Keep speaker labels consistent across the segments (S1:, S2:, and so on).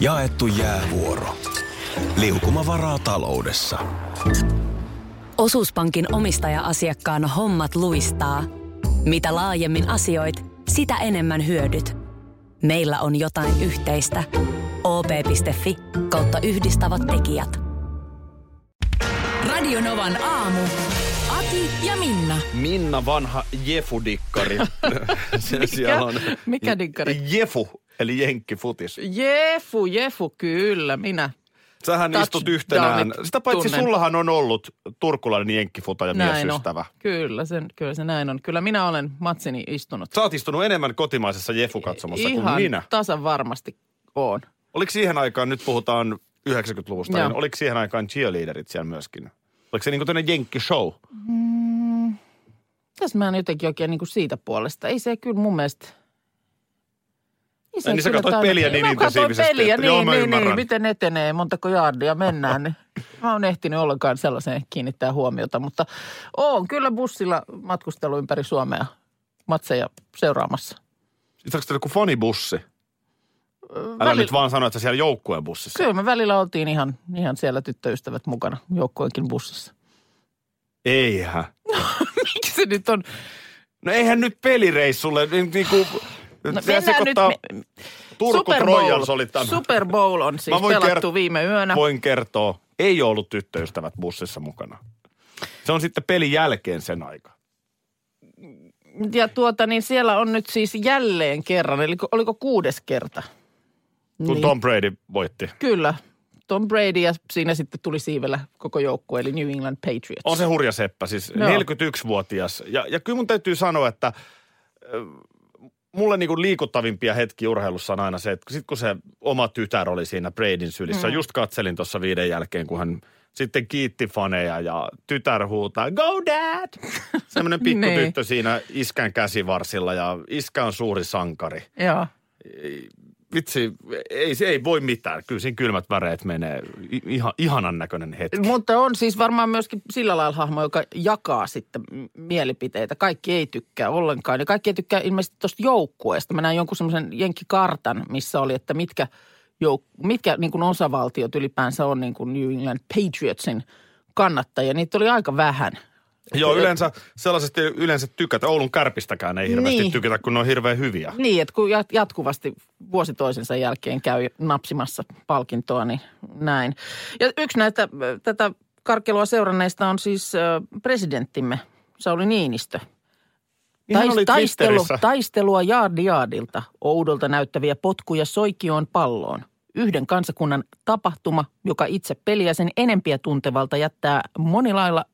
S1: Jaettu jäävuoro. Liukuma varaa taloudessa.
S2: Osuuspankin omistaja-asiakkaan hommat luistaa. Mitä laajemmin asioit, sitä enemmän hyödyt. Meillä on jotain yhteistä. op.fi kautta yhdistävät tekijät.
S3: Radionovan aamu. Ati ja Minna.
S4: Minna vanha Jefu-dikkari. Se siellä on.
S5: Mikä dikkari?
S4: Jefu, eli jenkkifutis.
S5: Jefu, Jefu, kyllä, minä.
S4: Sähän istut
S5: Touchdownit
S4: yhtenään. Sitä paitsi
S5: tunnen.
S4: sullahan on ollut turkulainen jenkkifuta ja
S5: on.
S4: miesystävä.
S5: Kyllä, sen, kyllä se näin on. Kyllä minä olen matsini istunut.
S4: Sä oot istunut enemmän kotimaisessa Jefu-katsomossa kuin
S5: Ihan
S4: minä.
S5: tasan varmasti on.
S4: Oliko siihen aikaan, nyt puhutaan 90-luvusta,
S5: Joo.
S4: niin oliko siihen aikaan cheerleaderit siellä myöskin? Oliko se niin kuin jenkkishow?
S5: Tässä mä en jotenkin oikein niin kuin siitä puolesta. Ei se kyllä mun mielestä... Ei
S4: Ai niin sä katsoit peliä niin
S5: Mä katsoin
S4: intensiivisesti,
S5: peliä,
S4: että-
S5: niin,
S4: joo,
S5: niin,
S4: ymmärrän.
S5: niin, miten etenee, montako jaardia mennään. Niin. Mä oon ehtinyt ollenkaan sellaiseen kiinnittää huomiota, mutta oon kyllä bussilla matkustelu ympäri Suomea matseja seuraamassa.
S4: Sitten onko joku fanibussi? Älä
S5: Välillä-
S4: nyt vaan sano, että siellä joukkueen bussissa.
S5: Kyllä me välillä oltiin ihan, ihan siellä tyttöystävät mukana joukkueenkin bussissa.
S4: Eihän.
S5: Miksi se nyt on?
S4: No eihän nyt pelireissulle niin, niin kuin,
S5: No,
S4: no,
S5: mennään
S4: sekoittaa,
S5: nyt,
S4: Turku
S5: Super Bowl,
S4: Trojans oli tämä.
S5: Super Bowl on siis pelattu
S4: kert-
S5: viime yönä.
S4: Voin kertoa, ei ollut tyttöystävät bussissa mukana. Se on sitten pelin jälkeen sen aika.
S5: Ja tuota, niin siellä on nyt siis jälleen kerran, eli oliko kuudes kerta?
S4: Kun
S5: Niin.
S4: Tom Brady voitti.
S5: Kyllä, Tom Brady ja siinä sitten tuli siivellä koko joukkue, eli New England Patriots.
S4: On se hurja seppä, siis
S5: Joo.
S4: 41-vuotias. Ja, ja kyllä mun täytyy sanoa, että mulle niinku liikuttavimpia hetkiä urheilussa on aina se, että sit kun se oma tytär oli siinä Bradyn sylissä, mm. just katselin tuossa viiden jälkeen, kun hän sitten kiitti faneja ja tytär huutaa, go dad! Semmoinen pikkutyttö siinä iskän käsivarsilla ja iskä on suuri sankari.
S5: Joo.
S4: Vitsi, ei, ei voi mitään. Kyllä siinä kylmät väreet menee. Ihan, ihanan näköinen hetki.
S5: Mutta on siis varmaan myöskin sillä lailla hahmo, joka jakaa sitten mielipiteitä. Kaikki ei tykkää ollenkaan. Ja kaikki ei tykkää ilmeisesti tuosta joukkueesta. Mä näin jonkun semmoisen jenkkikartan, missä oli, että mitkä, jouk- mitkä niin kuin osavaltiot ylipäänsä on niin kuin New England Patriotsin kannattajia. Niitä oli aika vähän.
S4: Joo, yleensä sellaisesti yleensä tykätä. Oulun kärpistäkään ei hirveästi
S5: Niin.
S4: tykätä, kun ne on hirveän hyviä.
S5: Niin, että kun jat- jatkuvasti vuosi toisensa jälkeen käy napsimassa palkintoa, niin näin. Ja yksi näitä tätä karkelua seuranneista on siis presidenttimme Sauli Niinistö.
S4: Niin oli
S5: taistelu, taistelua jaardi jaardilta, oudolta näyttäviä potkuja soikioon palloon. Yhden kansakunnan tapahtuma, joka itse peliä sen enempiä tuntevalta jättää monilailla,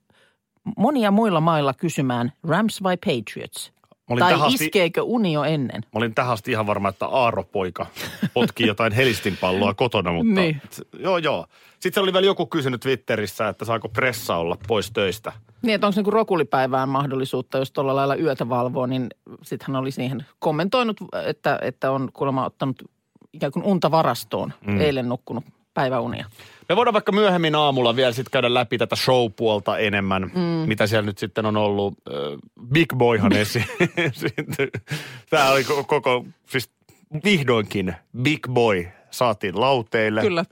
S5: monia muilla mailla kysymään Rams vai Patriots?
S4: Mä olin
S5: Tai
S4: tähän asti-
S5: iskeekö uni jo ennen?
S4: Mä olin tähän asti ihan varma, että Aaro poika potki jotain helistinpalloa kotona, mutta
S5: Niin.
S4: joo joo. Sitten oli vielä joku kysynyt Twitterissä, että saako pressa olla pois töistä.
S5: Niin, että onko niinku rokulipäivään mahdollisuutta, jos tuolla lailla yötä valvoo, niin sitten hän oli siihen kommentoinut, että, että on kuulemma ottanut ikään kuin unta varastoon, mm. eilen nukkunut päiväunia.
S4: Me voidaan vaikka myöhemmin aamulla vielä sitten käydä läpi tätä show-puolta enemmän, mm. mitä siellä nyt sitten on ollut. Big Boyhan esi-. Tämä oli ko- koko, siis vihdoinkin Big Boy saatiin lauteille.
S5: Kyllä.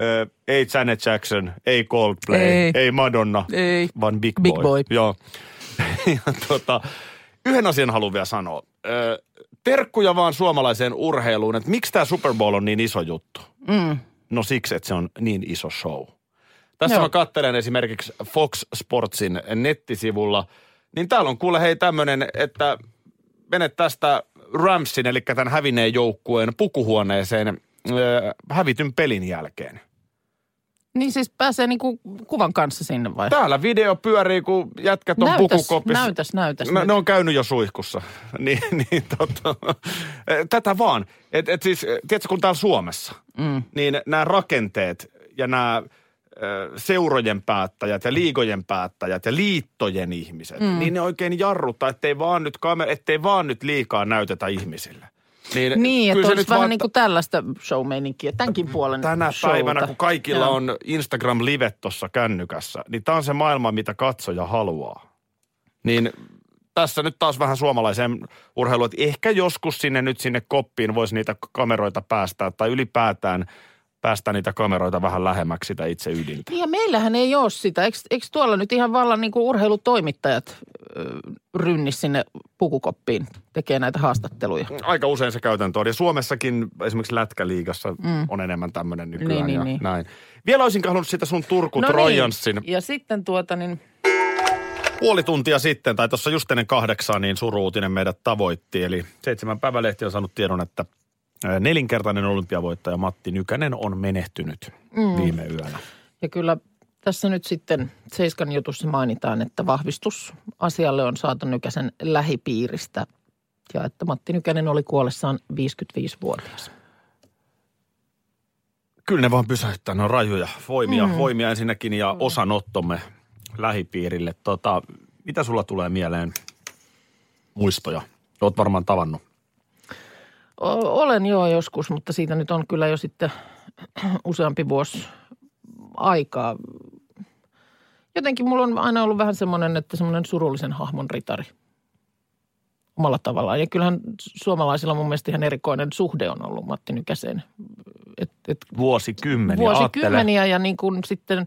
S4: Ö, ei Janet Jackson, ei Coldplay, ei,
S5: Ei.
S4: ei Madonna,
S5: Ei.
S4: vaan Big,
S5: Big
S4: Boy.
S5: Boy.
S4: Joo. ja tota, yhden asian haluan vielä sanoa. Ö, terkkuja vaan suomalaiseen urheiluun, että miksi tämä Super Bowl on niin iso juttu?
S5: Mm.
S4: No siksi, että se on niin iso show. Tässä
S5: Joo.
S4: mä katselen esimerkiksi Fox Sportsin nettisivulla, niin täällä on kuule hei tämmöinen, että menet tästä Ramsin, eli tämän hävinneen joukkueen pukuhuoneeseen ö, hävityn pelin jälkeen.
S5: Niin siis pääsee niinku kuvan kanssa sinne vai?
S4: Täällä video pyörii, kun jätkät on
S5: Näytäs,
S4: pukukopissa.
S5: näytäs, näytäs
S4: No,
S5: nyt.
S4: ne on käynyt jo suihkussa. niin, niin tota, tätä vaan. Et, et siis, tiedätkö, kun täällä Suomessa, mm. niin nämä rakenteet ja nämä seurojen päättäjät ja liigojen päättäjät ja liittojen ihmiset, mm. niin ne oikein jarruttaa, ettei vaan nyt, kamer- ettei vaan nyt liikaa näytetä ihmisille. Niin,
S5: Niin,
S4: kyllä
S5: että
S4: se
S5: olisi
S4: nyt
S5: vähän
S4: vaan-
S5: niin kuin tällaista show-meininkiä, tämänkin puolen
S4: Tänä
S5: showta.
S4: päivänä, kun kaikilla
S5: Joo.
S4: on Instagram-live tuossa kännykässä, niin tämä on se maailma, mitä katsoja haluaa. Niin tässä nyt taas vähän suomalaiseen urheiluun, että ehkä joskus sinne nyt sinne koppiin voisi niitä kameroita päästää tai ylipäätään päästä niitä kameroita vähän lähemmäksi sitä itse ydintä.
S5: Niin ja meillähän ei ole sitä. Eikö, eikö tuolla nyt ihan vallan niin kuin urheilutoimittajat ö, rynnis sinne pukukoppiin tekee näitä haastatteluja?
S4: Aika usein se käytäntö on. Ja Suomessakin esimerkiksi Lätkäliigassa mm. on enemmän tämmöinen nykyään
S5: Niin, niin,
S4: ja
S5: niin.
S4: näin. Vielä olisin halunnut sitä sun Turku
S5: No
S4: Trojanssin
S5: niin. Ja sitten tuota niin,
S4: puoli tuntia sitten, tai tuossa just ennen kahdeksaa, niin suruutinen meidät tavoitti. Eli seitsemän päivälehti on saanut tiedon, että nelinkertainen olympiavoittaja Matti Nykänen on menehtynyt mm. viime yönä.
S5: ja kyllä tässä nyt sitten Seiskan jutussa mainitaan, että vahvistus asialle on saatu Nykäsen lähipiiristä ja että Matti Nykänen oli kuollessaan 55-vuotias.
S4: Kyllä ne vaan pysäyttää, ne on rajuja voimia, mm. voimia ensinnäkin ja osanottomme lähipiirille. Tota, mitä sulla tulee mieleen muistoja? Oot varmaan tavannut.
S5: Olen joo joskus, mutta siitä nyt on kyllä jo sitten useampi vuosi aikaa. Jotenkin mulla on aina ollut vähän semmoinen, että semmoinen surullisen hahmon ritari omalla tavallaan. Ja kyllähän suomalaisilla mun mielestä ihan erikoinen suhde on ollut Matti Nykäseen. Et, et
S4: Vuosikymmeniä,
S5: vuosikymmeniä ja niin kuin sitten,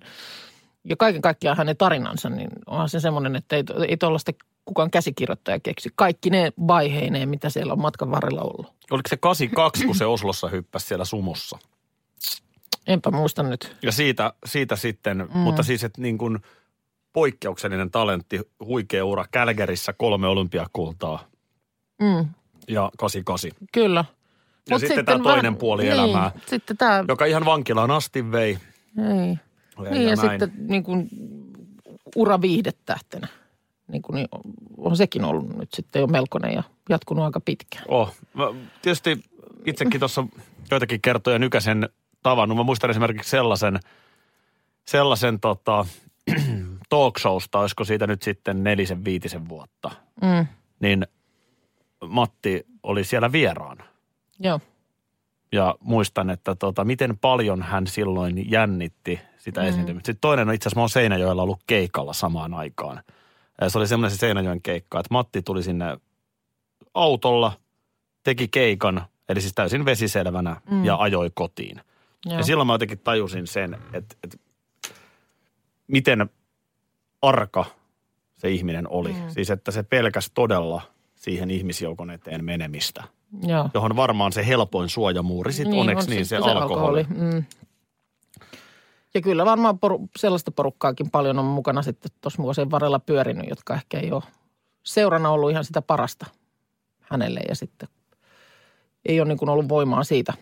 S5: ja kaiken kaikkiaan hänen tarinansa, niin onhan se semmoinen, että ei, ei tuollaista kukaan käsikirjoittaja keksi. Kaikki ne vaiheineen, mitä siellä on matkan varrella ollut.
S4: Oliko se 82, kun se Oslossa hyppäsi siellä sumussa?
S5: Enpä muista nyt.
S4: Ja siitä, siitä sitten, mm. mutta siis että niin kuin poikkeuksellinen talentti, huikea ura, Kälkärissä kolme olympiakultaa
S5: Mm,
S4: ja 88.
S5: kyllä.
S4: Ja
S5: Mut
S4: sitten tämä toinen puoli
S5: niin,
S4: elämää,
S5: Sitten tämä,
S4: joka ihan vankilaan asti vei.
S5: ei.
S4: Ja,
S5: Niin ja,
S4: ja näin.
S5: sitten niin kuin ura viihdetähtenä. Niin kuin, niin on sekin ollut nyt sitten jo melkoinen ja jatkunut aika pitkään.
S4: Oh, mä tietysti itsekin tuossa joitakin kertoja Nykäsen tavannut. Mä muistan esimerkiksi sellaisen, sellaisen tota, talk showsta, olisiko siitä nyt sitten nelisen viitisen vuotta.
S5: Mm,
S4: Niin Matti oli siellä vieraana.
S5: joo.
S4: Ja muistan, että tota, miten paljon hän silloin jännitti sitä mm. esiintymistä. Sitten toinen on itse asiassa, mä oon Seinäjoella ollut keikalla samaan aikaan. Se oli semmoinen se Seinäjoen keikka, että Matti tuli sinne autolla, teki keikan, eli siis täysin vesiselvänä mm. ja ajoi kotiin.
S5: joo.
S4: Ja silloin mä jotenkin tajusin sen, että, että miten arka se ihminen oli. Mm. Siis että se pelkäs todella siihen ihmisjoukon eteen menemistä,
S5: joo.
S4: johon varmaan se helpoin suojamuuri sitten niin, onneksi
S5: on
S4: niin se,
S5: sitten
S4: alkoholi.
S5: Mm. Ja kyllä varmaan poru- sellaista porukkaakin paljon on mukana sitten tuossa vuosien varrella pyörinyt, jotka ehkä ei ole seurana ollut ihan sitä parasta hänelle ja sitten ei ole niin kuin ollut voimaa siitä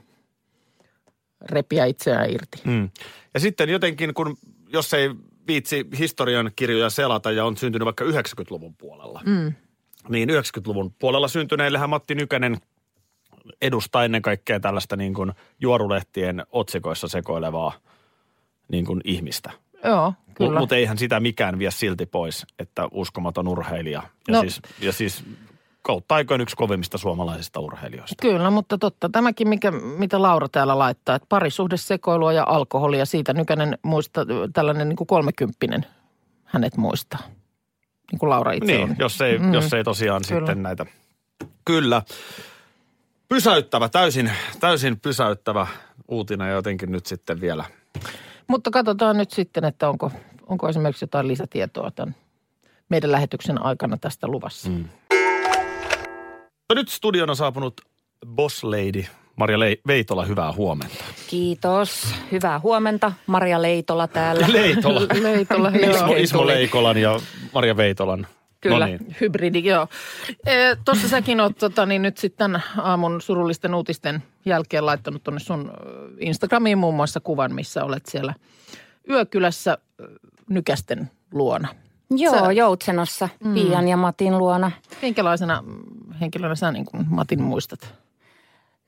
S5: repiä itseään irti.
S4: Mm. Ja sitten jotenkin, kun jos ei viitsi historian kirjoja selata ja on syntynyt vaikka 90-luvun puolella,
S5: Mm.
S4: niin 90-luvun puolella syntyneillähän Matti Nykänen edustaa ennen kaikkea tällaista niin kuin juorulehtien otsikoissa sekoilevaa niin kuin ihmistä.
S5: Joo, kyllä.
S4: Mutta eihän sitä mikään vie silti pois, että uskomaton urheilija. Ja,
S5: No.
S4: siis, ja siis kautta aikoin yksi kovimmista suomalaisista urheilijoista.
S5: Kyllä, mutta totta. Tämäkin, mikä, mitä Laura täällä laittaa, että parisuhdesekoilua ja alkoholia, siitä Nykänen muista, tällainen niin kuin kolmekymppinen hänet muistaa. Niin kuin Laura itse
S4: Niin,
S5: on.
S4: jos ei, mm. jos ei tosiaan
S5: Kyllä.
S4: sitten näitä. Kyllä. Pysäyttävä, täysin, täysin pysäyttävä uutinen ja jotenkin nyt sitten vielä.
S5: Mutta katsotaan nyt sitten, että onko, onko esimerkiksi jotain lisätietoa tämän meidän lähetyksen aikana tästä luvassa. Mm.
S4: No nyt studion on saapunut Boss Lady Maria Lei- Veitola, hyvää huomenta.
S6: Kiitos. Hyvää huomenta. Maria Leitola täällä.
S4: Leitola.
S5: Leitola,
S4: Ismo. Ismo Leikolan ja Maria Veitolan.
S5: Kyllä,
S4: No niin.
S5: hybridi, joo. E, Tuossa säkin oot tota, niin nyt sitten aamun surullisten uutisten jälkeen laittanut tuonne sun Instagramiin muun muassa kuvan, missä olet siellä yökylässä Nykästen luona.
S6: Joo,
S5: Sä-
S6: Joutsenossa mm. Pian ja Matin luona.
S5: Minkälaisena mm, henkilönä sä niin kuin Matin muistat?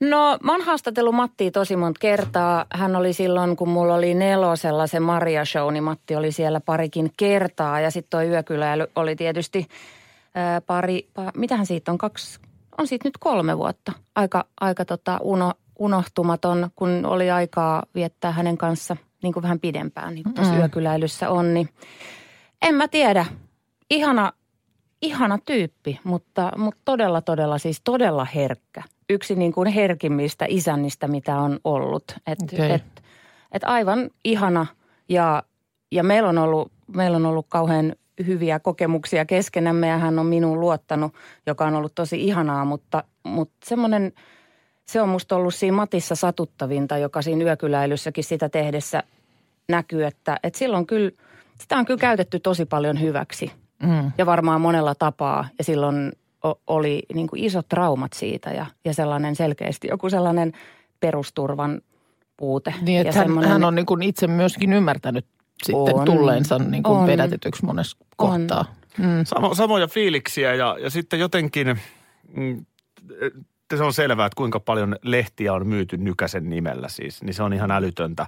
S6: No mä oon haastatellut Mattia tosi monta kertaa. Hän oli silloin, kun mulla oli nelosella se Maria Show, niin Matti oli siellä parikin kertaa. Ja sitten tuo yökyläily oli tietysti ää, pari, pa, mitähän siitä on, kaksi, on siitä nyt kolme vuotta. Aika, aika tota uno, unohtumaton, kun oli aikaa viettää hänen kanssa niin kuin vähän pidempään, niin kuin tuossa mm. yökyläilyssä on. Niin en mä tiedä. Ihana, ihana tyyppi, mutta, mutta todella, todella siis todella herkkä. Yksi niin kuin herkimmistä isännistä, mitä on ollut. Et,
S5: Okei.
S6: et, et aivan ihana ja, ja meillä on ollut, meillä on ollut kauhean hyviä kokemuksia keskenämme ja hän on minuun luottanut, joka on ollut tosi ihanaa, mutta, mutta semmoinen, se on musta ollut siinä Matissa satuttavinta, joka siinä yökyläilyssäkin sitä tehdessä näkyy, että, että silloin kyllä, sitä on kyllä käytetty tosi paljon hyväksi
S5: Mm.
S6: ja varmaan monella tapaa ja silloin oli niin kuin isot traumat siitä ja, ja sellainen selkeästi joku sellainen perusturvan puute.
S5: Niin,
S6: ja
S5: että hän,
S6: semmoinen-
S5: hän on niin kuin itse myöskin ymmärtänyt sitten
S6: On.
S5: tulleensa niin kuin
S6: On.
S5: vedätetyksi monessa
S6: On.
S5: kohtaa. Mm.
S4: Samo, samoja fiiliksiä ja, ja sitten jotenkin mm, se on selvää, että kuinka paljon lehtiä on myyty Nykäsen nimellä siis, niin se on ihan älytöntä.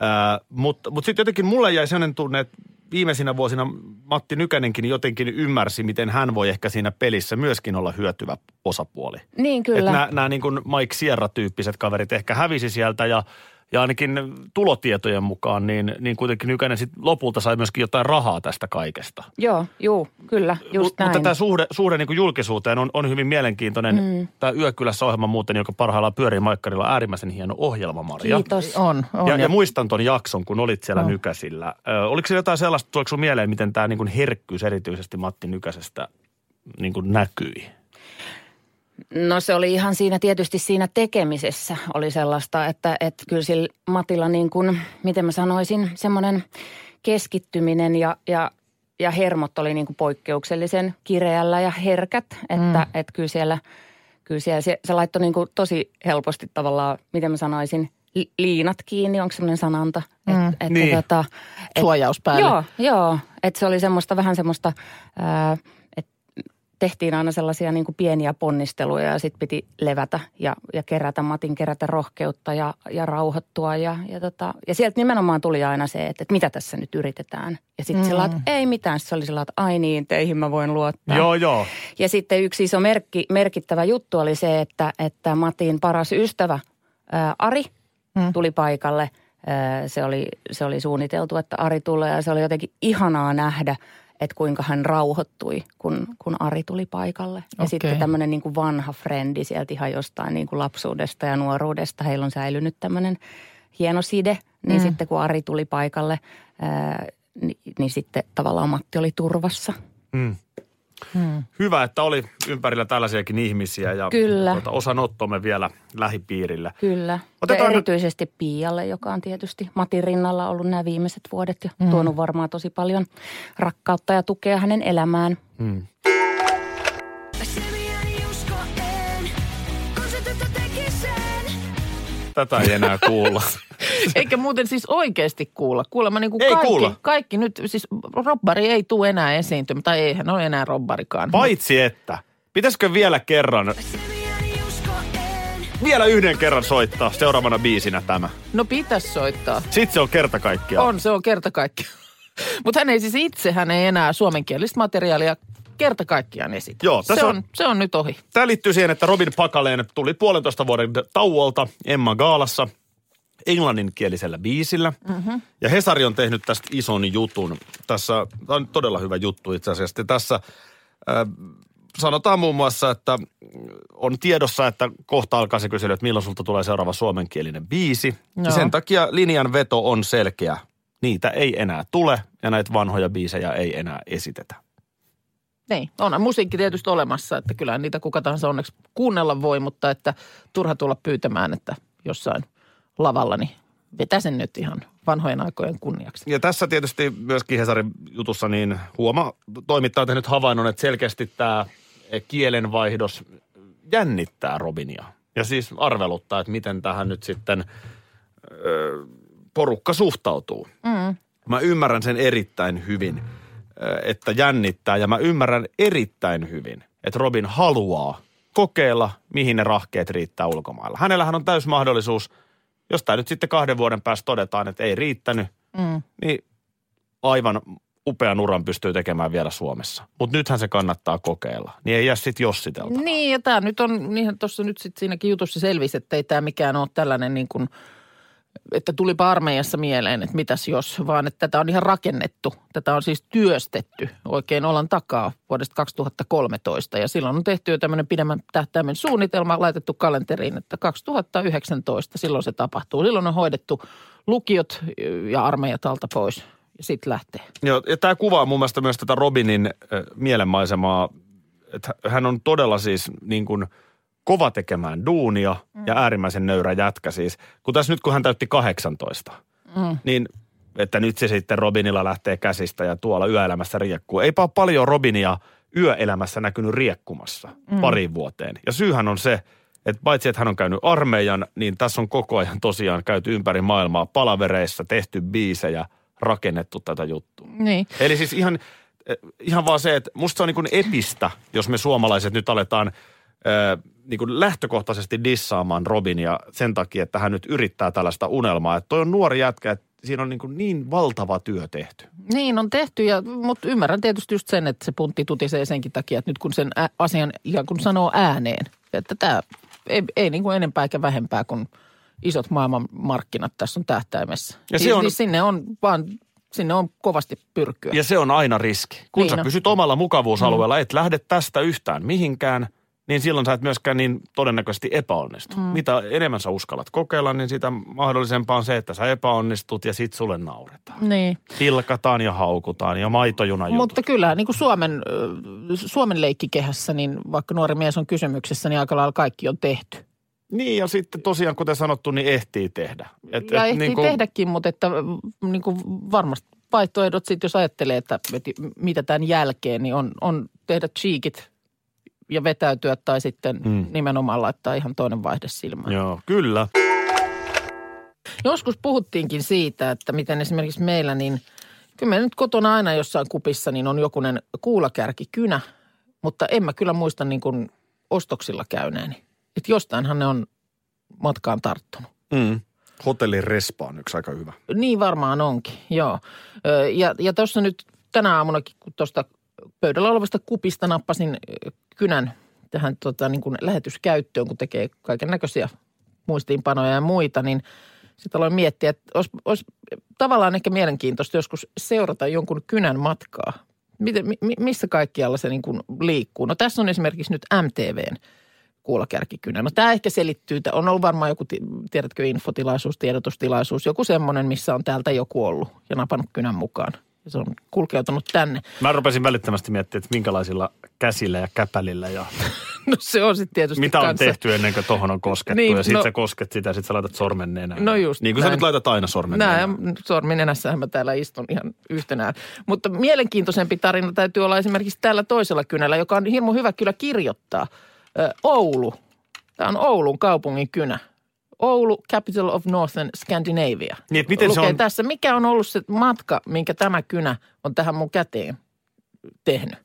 S4: Ää, mutta mutta sitten jotenkin mulle jäi sellainen tunne, että viimeisinä vuosina Matti Nykänenkin jotenkin ymmärsi, miten hän voi ehkä siinä pelissä myöskin olla hyötyvä osapuoli.
S6: Niin kyllä.
S4: Että nämä niin kuin Mike Sierra-tyyppiset kaverit ehkä hävisi sieltä ja, ja ainakin tulotietojen mukaan, niin, niin kuitenkin Nykänen sit lopulta sai myöskin jotain rahaa tästä kaikesta.
S6: Joo, juu, kyllä, just
S4: Mut-
S6: näin.
S4: Mutta tämä suhde, suhde niin kuin julkisuuteen on, on hyvin mielenkiintoinen. Mm. Tämä Yökylässä ohjelma muuten, joka parhaillaan pyörii Maikkarilla, on äärimmäisen hieno ohjelma, Maria.
S6: Kiitos.
S5: On, on.
S4: Ja, ja muistan ton jakson, kun olit siellä
S5: Joo.
S4: Nykäsillä. Ö, oliko se jotain sellaista, tuleeko sun mieleen, miten tämä niin herkkyys erityisesti Matti Nykäsestä niin kuin näkyi?
S6: No se oli ihan siinä tietysti siinä tekemisessä oli sellaista, että, että kyllä sillä Matilla niin kuin, miten mä sanoisin, semmoinen keskittyminen ja, ja, ja hermot oli niin kuin poikkeuksellisen kireällä ja herkät, että, mm. että kyllä siellä, kyllä siellä se, se laittoi niin kuin tosi helposti tavallaan, miten mä sanoisin, li- liinat kiinni, onko semmoinen sananta?
S5: Mm.
S6: että
S4: Niin.
S6: tota, et-
S5: Suojaus päälle.
S6: Joo, joo. Että se oli semmoista vähän semmoista, että tehtiin aina sellaisia niin kuin pieniä ponnisteluja ja sitten piti levätä ja, ja kerätä, Matin kerätä rohkeutta ja, ja rauhoittua. Ja, ja, tota, ja sieltä nimenomaan tuli aina se, että, että mitä tässä nyt yritetään. Ja sitten mm. sillä että ei mitään. Sitten se oli sillä että ai niin, teihin mä voin luottaa.
S4: Joo, joo.
S6: Ja sitten yksi iso merkki, merkittävä juttu oli se, että, että Matin paras ystävä ää, Ari
S5: Mm.
S6: tuli paikalle. Ää, Se oli, se oli suunniteltu, että Ari tulee ja se oli jotenkin ihanaa nähdä, että kuinka hän rauhoittui, kun, kun Ari tuli paikalle. Ja
S5: Okei.
S6: sitten tämmöinen niin kuin vanha frendi sieltä ihan jostain niin kuin lapsuudesta ja nuoruudesta. Heillä on säilynyt tämmöinen hieno side. Niin
S5: Mm.
S6: sitten kun Ari tuli paikalle, ää, niin, niin sitten tavallaan Matti oli turvassa.
S4: Mm.
S5: Mm.
S4: Hyvä, että oli ympärillä tällaisiakin ihmisiä ja
S6: Kyllä.
S4: Tuota, osanottomme vielä lähipiirillä.
S6: Kyllä.
S4: Otetaan
S6: ja
S4: nyt-
S6: erityisesti Pialle, joka on tietysti Matin rinnalla ollut nämä viimeiset vuodet ja
S5: Mm.
S6: tuonut varmaan tosi paljon rakkautta ja tukea hänen elämään.
S4: Mm. Tätä ei enää kuulla.
S5: Eikä muuten siis oikeasti kuulla. Kuulemma niin kuin
S4: Ei
S5: kaikki,
S4: kuulla.
S5: kaikki nyt, siis robbari ei tule enää esiintymään, tai eihän ole enää robbarikaan.
S4: Paitsi että, pitäisikö vielä kerran, vielä yhden kerran soittaa seuraavana biisinä tämä.
S5: No pitäisi soittaa.
S4: Sitten se on kerta kaikkiaan.
S5: On, se on kerta kaikkiaan. Mutta hän ei siis itse, hän ei enää suomenkielistä materiaalia kerta kaikkiaan esitä.
S4: Joo,
S5: se,
S4: on-
S5: on, se on nyt ohi.
S4: Tämä liittyy siihen, että Robin Pakaleen tuli puolentoista vuoden tauolta Emma Gaalassa englanninkielisellä biisillä. Mm-hmm. Ja Hesari on tehnyt tästä ison jutun. Tässä, tämä on todella hyvä juttu itse asiassa. Ja tässä äh, sanotaan muun muassa, että on tiedossa, että kohta alkaa se kysely, että milloin sulta tulee seuraava suomenkielinen biisi. Ja
S5: Joo.
S4: sen takia linjan veto on selkeä. Niitä ei enää tule ja näitä vanhoja biisejä ei enää esitetä.
S5: Niin, on musiikki tietysti olemassa, että kyllä niitä kuka tahansa onneksi kuunnella voi, mutta että turha tulla pyytämään, että jossain lavalla, niin vetä sen nyt ihan vanhojen aikojen kunniaksi.
S4: Ja tässä tietysti myöskin Hesarin jutussa niin huoma, toimittaja on tehnyt havainnon, että selkeästi tämä kielenvaihdos jännittää Robinia. Ja siis arveluttaa, että miten tähän nyt sitten ö, porukka suhtautuu.
S5: Mm.
S4: Mä ymmärrän sen erittäin hyvin, että jännittää ja mä ymmärrän erittäin hyvin, että Robin haluaa kokeilla, mihin ne rahkeet riittää ulkomailla. Hänellähän on täys mahdollisuus, jos tämä nyt sitten kahden vuoden päästä todetaan, että ei riittänyt,
S5: Mm.
S4: niin aivan upean uran pystyy tekemään vielä Suomessa. Mutta nythän se kannattaa kokeilla. Niin ei jää sitten jossiteltavaa.
S5: Niin, ja tämä nyt on, niinhän tuossa nyt sitten siinäkin jutussa selvisi, että ei tämä mikään ole tällainen niin kuin että tulipa armeijassa mieleen, että mitäs jos, vaan että tätä on ihan rakennettu. Tätä on siis työstetty oikein olan takaa vuodesta 2013 ja silloin on tehty jo tämmöinen pidemmän tähtäimen suunnitelma laitettu kalenteriin, että 2019 silloin se tapahtuu. Silloin on hoidettu lukiot ja armeijat alta pois ja sitten lähtee.
S4: Joo, ja tämä kuvaa mun mielestä myös tätä Robinin äh, mielenmaisemaa, että hän on todella siis niin kuin kova tekemään duunia mm. ja äärimmäisen nöyrä jätkä siis. Kun tässä nyt kun hän täytti 18, mm. niin että nyt se sitten Robinilla lähtee käsistä ja tuolla yöelämässä riekkuu. Eipä ole paljon Robinia yöelämässä näkynyt riekkumassa mm. pariin vuoteen. Ja syyhän on se, että paitsi että hän on käynyt armeijan, niin tässä on koko ajan tosiaan käyty ympäri maailmaa palavereissa, tehty biisejä, rakennettu tätä juttua.
S5: Niin.
S4: Eli siis ihan, eh, ihan vaan se, että musta se on niin kuin epistä, jos me suomalaiset nyt aletaan ö, niin kuin lähtökohtaisesti dissaamaan Robinia sen takia, että hän nyt yrittää tällaista unelmaa. Että toi on nuori jätkä, että siinä on niin, kuin niin valtava työ tehty.
S5: Niin on tehty, ja, mutta ymmärrän tietysti just sen, että se puntti tutisee senkin takia, että nyt kun sen ä, asian ikään kuin sanoo ääneen, että tämä ei, ei niin kuin enempää eikä vähempää kuin isot maailmanmarkkinat tässä on tähtäimessä.
S4: Ja se
S5: Siis-
S4: on-
S5: siis sinne on vaan, sinne on kovasti pyrkyä.
S4: Ja se on aina riski. Kun
S5: Niin
S4: sä pysyt omalla mukavuusalueella, mm. et lähde tästä yhtään mihinkään, niin silloin sä et myöskään niin todennäköisesti epäonnistu. Mm. Mitä enemmän sä uskallat kokeilla, niin sitä mahdollisempaa on se, että sä epäonnistut ja sit sulle nauretaan.
S5: Niin.
S4: Pilkataan ja haukutaan ja maitojuna jutut.
S5: Mutta kyllä niin kuin Suomen, Suomen leikkikehässä, niin vaikka nuori mies on kysymyksessä, niin aika lailla kaikki on tehty.
S4: Niin ja sitten tosiaan, kuten sanottu, niin ehtii tehdä. Et,
S5: ja
S4: et
S5: ehtii
S4: niin kuin-
S5: tehdäkin, mutta että mm, niin kuin varmasti vaihtoehdot sitten, jos ajattelee, että että mitä tämän jälkeen, niin on, on tehdä cheekit ja vetäytyä tai sitten
S4: Mm.
S5: nimenomaan laittaa ihan toinen vaihde silmään.
S4: Joo, kyllä.
S5: Joskus puhuttiinkin siitä, että miten esimerkiksi meillä, niin kyllä me nyt kotona aina jossain kupissa, niin on jokunen kuulakärkikynä, mutta en mä kyllä muista niin kuin ostoksilla käyneeni. Että jostainhan ne on matkaan tarttunut.
S4: Mm. Hotellin respa on yksi aika hyvä.
S5: Niin varmaan onkin, joo. Ja, ja tuossa nyt tänä aamunakin, kun tuosta pöydällä olevasta kupista nappasin kynän tähän tota, niin kuin lähetyskäyttöön, kun tekee kaiken näköisiä muistiinpanoja ja muita, niin sitten aloin miettiä, että olisi, olisi tavallaan ehkä mielenkiintoista joskus seurata jonkun kynän matkaa. Miten, mi, missä kaikkialla se niin kuin liikkuu? No tässä on esimerkiksi nyt MTVn kuulakärkikynä. No tämä ehkä selittyy, että on ollut varmaan joku, ti- tiedätkö, infotilaisuus, tiedotustilaisuus, joku semmoinen, missä on täältä joku ollut ja napannut kynän mukaan. Se on kulkeutunut tänne.
S4: Mä rupesin välittömästi miettimään, että minkälaisilla käsillä ja käpälillä ja
S5: No se on sitten tietysti
S4: mitä on
S5: kanssa.
S4: tehty ennen kuin tohon on koskettu.
S5: Niin,
S4: ja sit
S5: no-
S4: sä kosket sitä ja sit sä laitat sormen nenään.
S5: No just
S4: Niin kuin sä nyt laitat aina sormen
S5: Näin,
S4: nenään.
S5: sormin nenässähän mä täällä istun ihan yhtenään. Mutta mielenkiintoisempi tarina täytyy olla esimerkiksi tällä toisella kynällä, joka on hirmu hyvä kyllä kirjoittaa. Ö, Oulu. Tämä on Oulun kaupungin kynä. Oulu, capital of Northern Scandinavia.
S4: Niin, että miten se
S5: Lukee
S4: on-
S5: tässä, mikä on ollut se matka, minkä tämä kynä on tähän mun käteen tehnyt.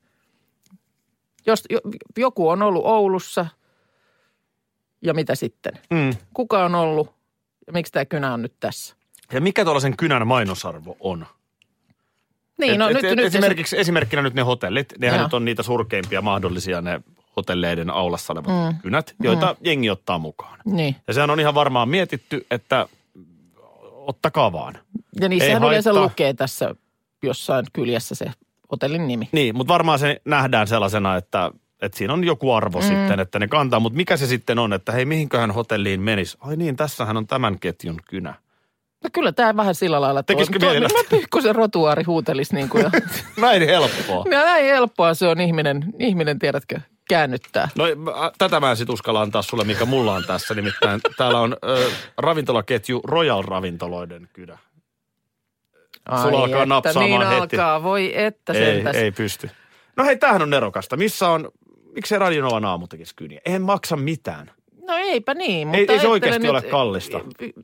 S5: Jos jo- joku on ollut Oulussa ja mitä sitten?
S4: Mm.
S5: Kuka on ollut ja miksi tämä kynä on nyt tässä?
S4: Ja mikä tuollaisen kynän mainosarvo on?
S5: Niin,
S4: Et-
S5: no
S4: et-
S5: nyt,
S4: et
S5: nyt
S4: esimerkiksi, esimerkkinä nyt ne hotellit. Nehän
S5: Joo.
S4: nyt on niitä surkeimpia mahdollisia ne hotelleiden aulassa olevat mm. kynät, joita mm. jengi ottaa mukaan.
S5: Niin.
S4: Ja sehän on ihan varmaan mietitty, että ottakaa vaan.
S5: Ja niissähän yleensä lukee tässä jossain kyljessä se hotellin nimi.
S4: Niin, mutta varmaan se nähdään sellaisena, että, että siinä on joku arvo mm. sitten, että ne kantaa. Mutta mikä se sitten on, että hei, mihinköhän hotelliin menisi? Ai niin, tässähän on tämän ketjun kynä.
S5: No kyllä tämä vähän sillä lailla
S4: Tekisikö
S5: toimii.
S4: mieli
S5: Mä rotuaari huutelisi niin kuin.
S4: Näin helppoa.
S5: näin helppoa se on ihminen, ihminen tiedätkö, käännyttää.
S4: No tätä mä en sit uskalla antaa sulle, mikä mulla on tässä. Nimittäin täällä on ö, ravintolaketju Royal Ravintoloiden kynä. Sulla alkaa
S5: että,
S4: napsaamaan
S5: niin
S4: heti.
S5: alkaa, voi että
S4: Ei,
S5: sentäs.
S4: ei pysty. No hei, tämähän on nerokasta. Missä on, miksei Radionovan aamu tekisi kyniä? Eihän maksa mitään.
S5: No eipä niin, mutta
S4: Ei- ei se oikeasti
S5: nyt,
S4: ole kallista.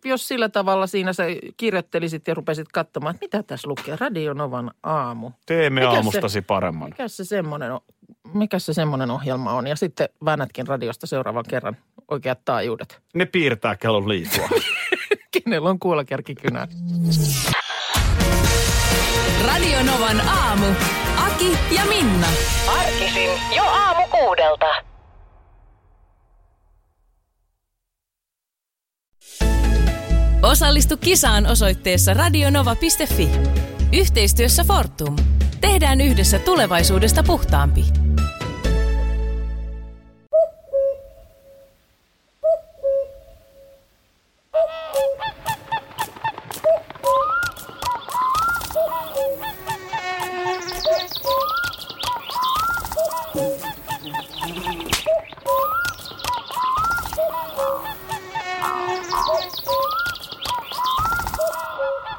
S5: Jos sillä tavalla siinä sä kirjoittelisit ja rupesit katsomaan, että mitä tässä lukee, Radionovan aamu.
S4: Teemme
S5: Mikä se-
S4: aamustasi paremman.
S5: Mikä se semmoinen on? Mikä se semmoinen ohjelma on? Ja sitten väännätkin radiosta seuraavan kerran oikeat taajuudet.
S4: Ne piirtää kellon liitua.
S5: Kenellä on kuulakärkikynä?
S3: Radio Novan aamu. Aki ja Minna.
S2: Arkisin jo aamu kuudelta.
S3: Osallistu kisaan osoitteessa radionova.fi. Yhteistyössä Fortum. Tehdään yhdessä tulevaisuudesta puhtaampi.